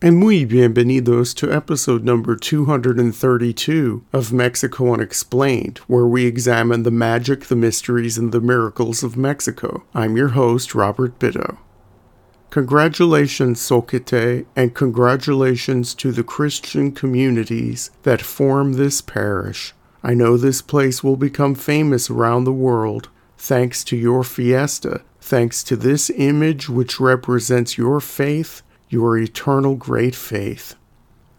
and muy bienvenidos to episode number 232 of Mexico Unexplained, where we examine the magic, the mysteries, and the miracles of Mexico. I'm your host, Robert Bitto. Congratulations, Zóquite, and congratulations to the Christian communities that form this parish. I know this place will become famous around the world thanks to your fiesta, thanks to this image which represents your faith your eternal great faith.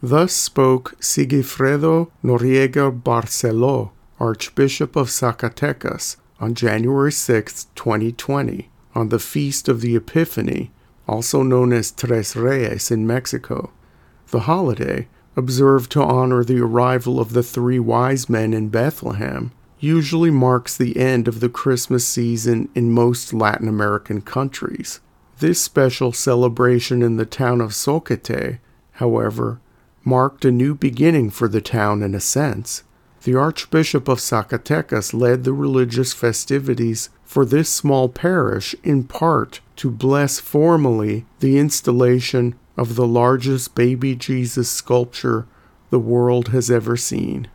Thus spoke Sigifredo Noriega Barceló, Archbishop of Zacatecas, on January 6, 2020, on the Feast of the Epiphany, also known as Tres Reyes in Mexico. The holiday, observed to honor the arrival of the three wise men in Bethlehem, usually marks the end of the Christmas season in most Latin American countries. This special celebration in the town of Zóquite, however, marked a new beginning for the town in a sense. The Archbishop of Zacatecas led the religious festivities for this small parish in part to bless formally the installation of the largest baby Jesus sculpture the world has ever seen.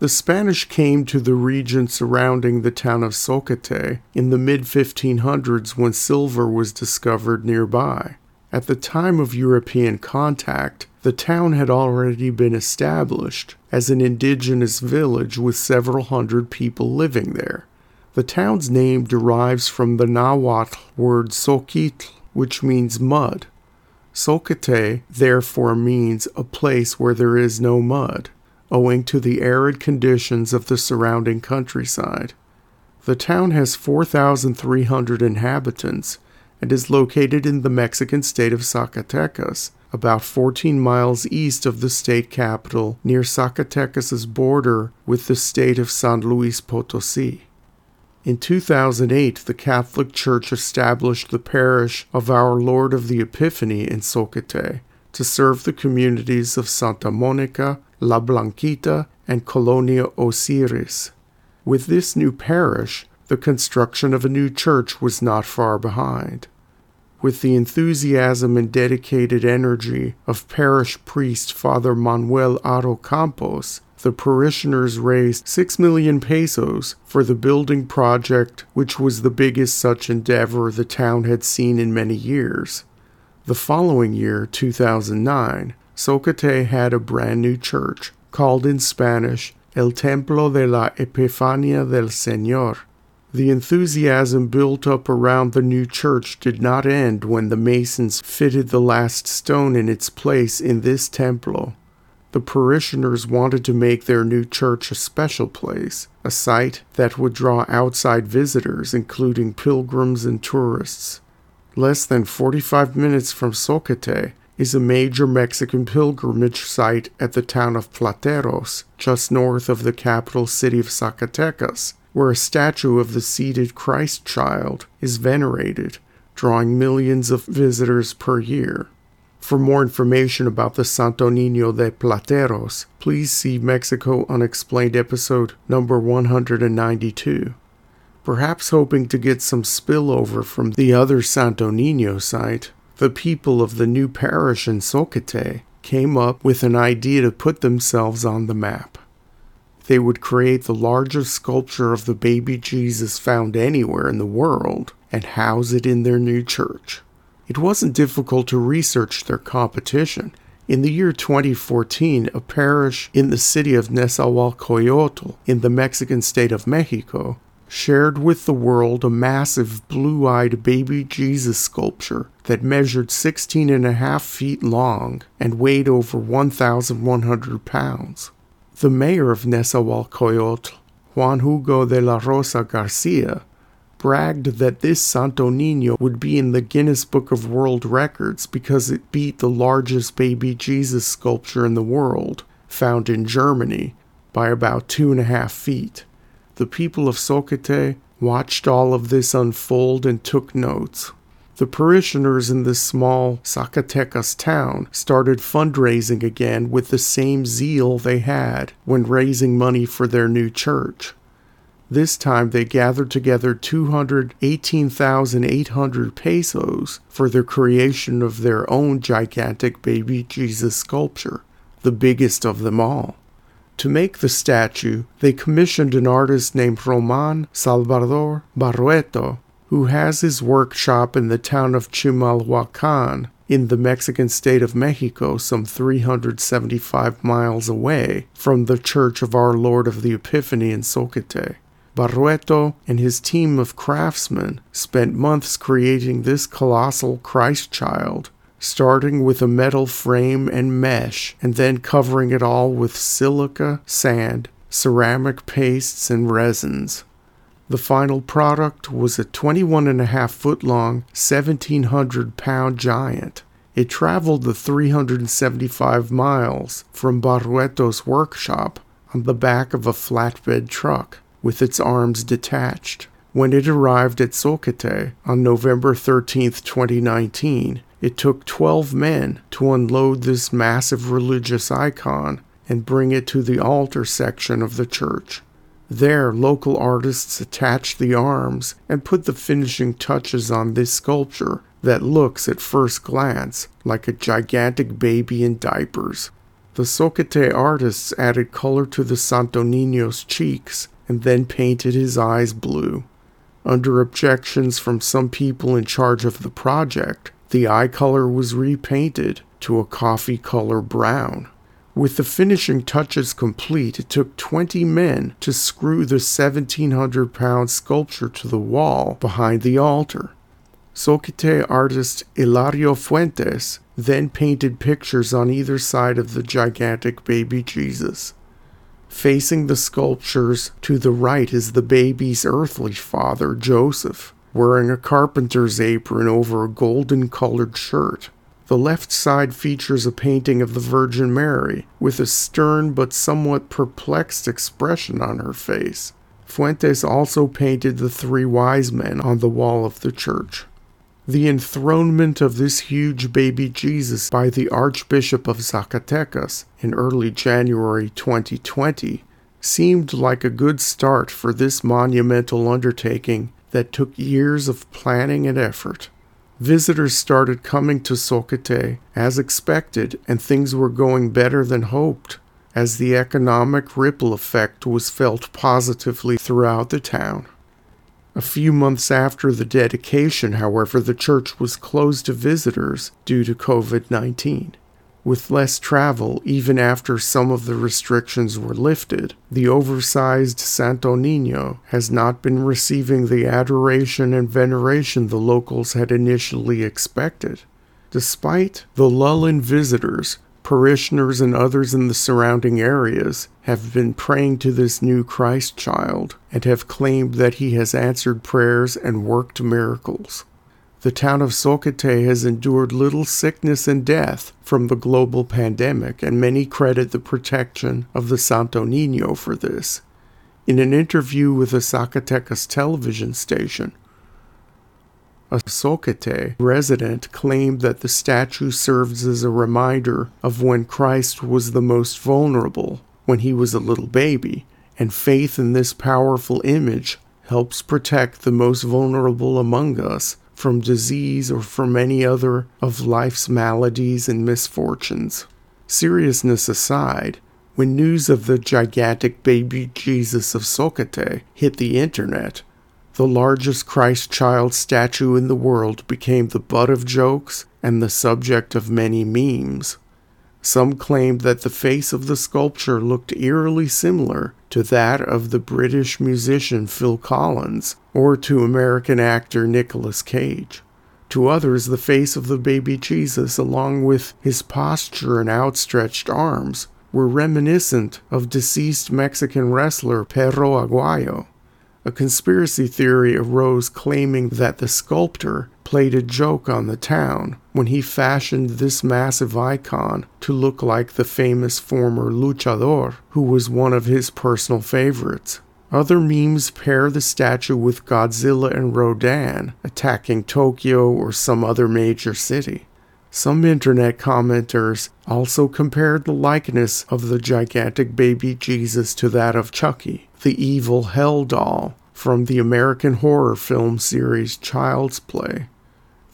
The Spanish came to the region surrounding the town of Zóquite in the mid 1500s when silver was discovered nearby. At the time of European contact, the town had already been established as an indigenous village with several hundred people living there. The town's name derives from the Nahuatl word Zoquitl, which means mud. Zóquite therefore means a place where there is no mud owing to the arid conditions of the surrounding countryside. The town has 4,300 inhabitants and is located in the Mexican state of Zacatecas, about 14 miles east of the state capital near Zacatecas' border with the state of San Luis Potosi. In 2008, the Catholic Church established the parish of Our Lord of the Epiphany in Zóquite to serve the communities of Santa Monica, La Blanquita, and Colonia Osiris. With this new parish, the construction of a new church was not far behind. With the enthusiasm and dedicated energy of parish priest Father Manuel Aro Campos, the parishioners raised 6 million pesos for the building project, which was the biggest such endeavor the town had seen in many years. The following year, 2009, Zóquite had a brand new church called in Spanish El Templo de la Epifania del Señor. The enthusiasm built up around the new church did not end when the masons fitted the last stone in its place in this templo. The parishioners wanted to make their new church a special place, a site that would draw outside visitors, including pilgrims and tourists. Less than 45 minutes from Zóquite, is a major Mexican pilgrimage site at the town of Plateros, just north of the capital city of Zacatecas, where a statue of the seated Christ child is venerated, drawing millions of visitors per year. For more information about the Santo Nino de Plateros, please see Mexico Unexplained episode number 192. Perhaps hoping to get some spillover from the other Santo Nino site, the people of the new parish in Zóquite came up with an idea to put themselves on the map. They would create the largest sculpture of the baby Jesus found anywhere in the world and house it in their new church. It wasn't difficult to research their competition. In the year 2014, a parish in the city of Nezahualcoyotl in the Mexican state of Mexico shared with the world a massive blue eyed baby Jesus sculpture that measured 16 and a half feet long and weighed over 1,100 pounds. The mayor of Nezahualcoyotl, Juan Hugo de la Rosa Garcia, bragged that this Santo Nino would be in the Guinness Book of World Records because it beat the largest baby Jesus sculpture in the world, found in Germany, by about two and a half feet. The people of Zóquite watched all of this unfold and took notes. The parishioners in this small Zacatecas town started fundraising again with the same zeal they had when raising money for their new church. This time they gathered together 218,800 pesos for the creation of their own gigantic baby Jesus sculpture, the biggest of them all. To make the statue, they commissioned an artist named Roman Salvador Barrueto, who has his workshop in the town of Chimalhuacan in the Mexican state of Mexico, some 375 miles away from the Church of Our Lord of the Epiphany in Zóquite. Barrueto and his team of craftsmen spent months creating this colossal Christ child, starting with a metal frame and mesh, and then covering it all with silica, sand, ceramic pastes, and resins. The final product was a 21 and a half foot long, 1700 pound giant. It traveled the 375 miles from Barrueto's workshop on the back of a flatbed truck with its arms detached. When it arrived at Zóquite on November 13, 2019, it took 12 men to unload this massive religious icon and bring it to the altar section of the church. There, local artists attached the arms and put the finishing touches on this sculpture that looks at first glance like a gigantic baby in diapers. The Zóquite artists added color to the Santo Niño's cheeks and then painted his eyes blue. Under objections from some people in charge of the project, the eye color was repainted to a coffee color brown. With the finishing touches complete, it took 20 men to screw the 1700 pound sculpture to the wall behind the altar. Zóquite artist Hilario Fuentes then painted pictures on either side of the gigantic baby Jesus. Facing the sculptures to the right is the baby's earthly father, Joseph, wearing a carpenter's apron over a golden colored shirt. The left side features a painting of the Virgin Mary, with a stern but somewhat perplexed expression on her face. Fuentes also painted the three wise men on the wall of the church. The enthronement of this huge baby Jesus by the Archbishop of Zacatecas in early January 2020 seemed like a good start for this monumental undertaking that took years of planning and effort. Visitors started coming to Zóquite as expected, and things were going better than hoped, as the economic ripple effect was felt positively throughout the town. A few months after the dedication, however, the church was closed to visitors due to COVID 19. With less travel, even after some of the restrictions were lifted, the oversized Santo Nino has not been receiving the adoration and veneration the locals had initially expected. Despite the lull in visitors, parishioners and others in the surrounding areas have been praying to this new Christ child and have claimed that he has answered prayers and worked miracles. The town of Zóquite has endured little sickness and death from the global pandemic, and many credit the protection of the Santo Nino for this. In an interview with a Zacatecas television station, a Zóquite resident claimed that the statue serves as a reminder of when Christ was the most vulnerable, when he was a little baby, and faith in this powerful image helps protect the most vulnerable among us from disease or from any other of life's maladies and misfortunes. Seriousness aside, when news of the gigantic baby Jesus of Zóquite hit the internet, the largest Christ child statue in the world became the butt of jokes and the subject of many memes. Some claimed that the face of the sculpture looked eerily similar to that of the British musician Phil Collins or to American actor Nicolas Cage. To others, the face of the baby Jesus, along with his posture and outstretched arms, were reminiscent of deceased Mexican wrestler Perro Aguayo. A conspiracy theory arose claiming that the sculptor played a joke on the town when he fashioned this massive icon to look like the famous former luchador, who was one of his personal favorites. Other memes pair the statue with Godzilla and Rodan attacking Tokyo or some other major city. Some internet commenters also compared the likeness of the gigantic baby Jesus to that of Chucky, the evil hell doll from the American horror film series Child's Play.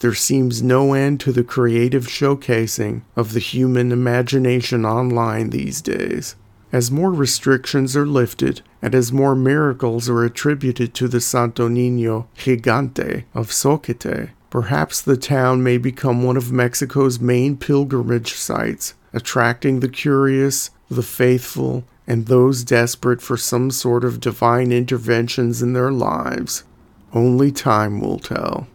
There seems no end to the creative showcasing of the human imagination online these days. As more restrictions are lifted and as more miracles are attributed to the Santo Niño Gigante of Zóquite, perhaps the town may become one of Mexico's main pilgrimage sites, attracting the curious, the faithful, and those desperate for some sort of divine interventions in their lives. Only time will tell.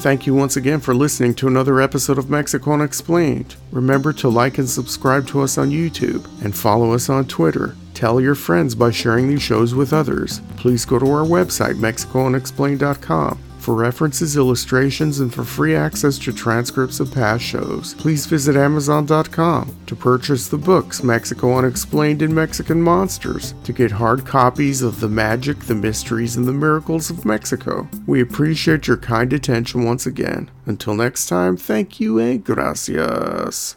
Thank you once again for listening to another episode of Mexico Unexplained. Remember to like and subscribe to us on YouTube and follow us on Twitter. Tell your friends by sharing these shows with others. Please go to our website, MexicoUnexplained.com for references, illustrations, and for free access to transcripts of past shows, please visit Amazon.com to purchase the books Mexico Unexplained and Mexican Monsters to get hard copies of The Magic, the Mysteries, and the Miracles of Mexico. We appreciate your kind attention once again. Until next time, thank you and gracias.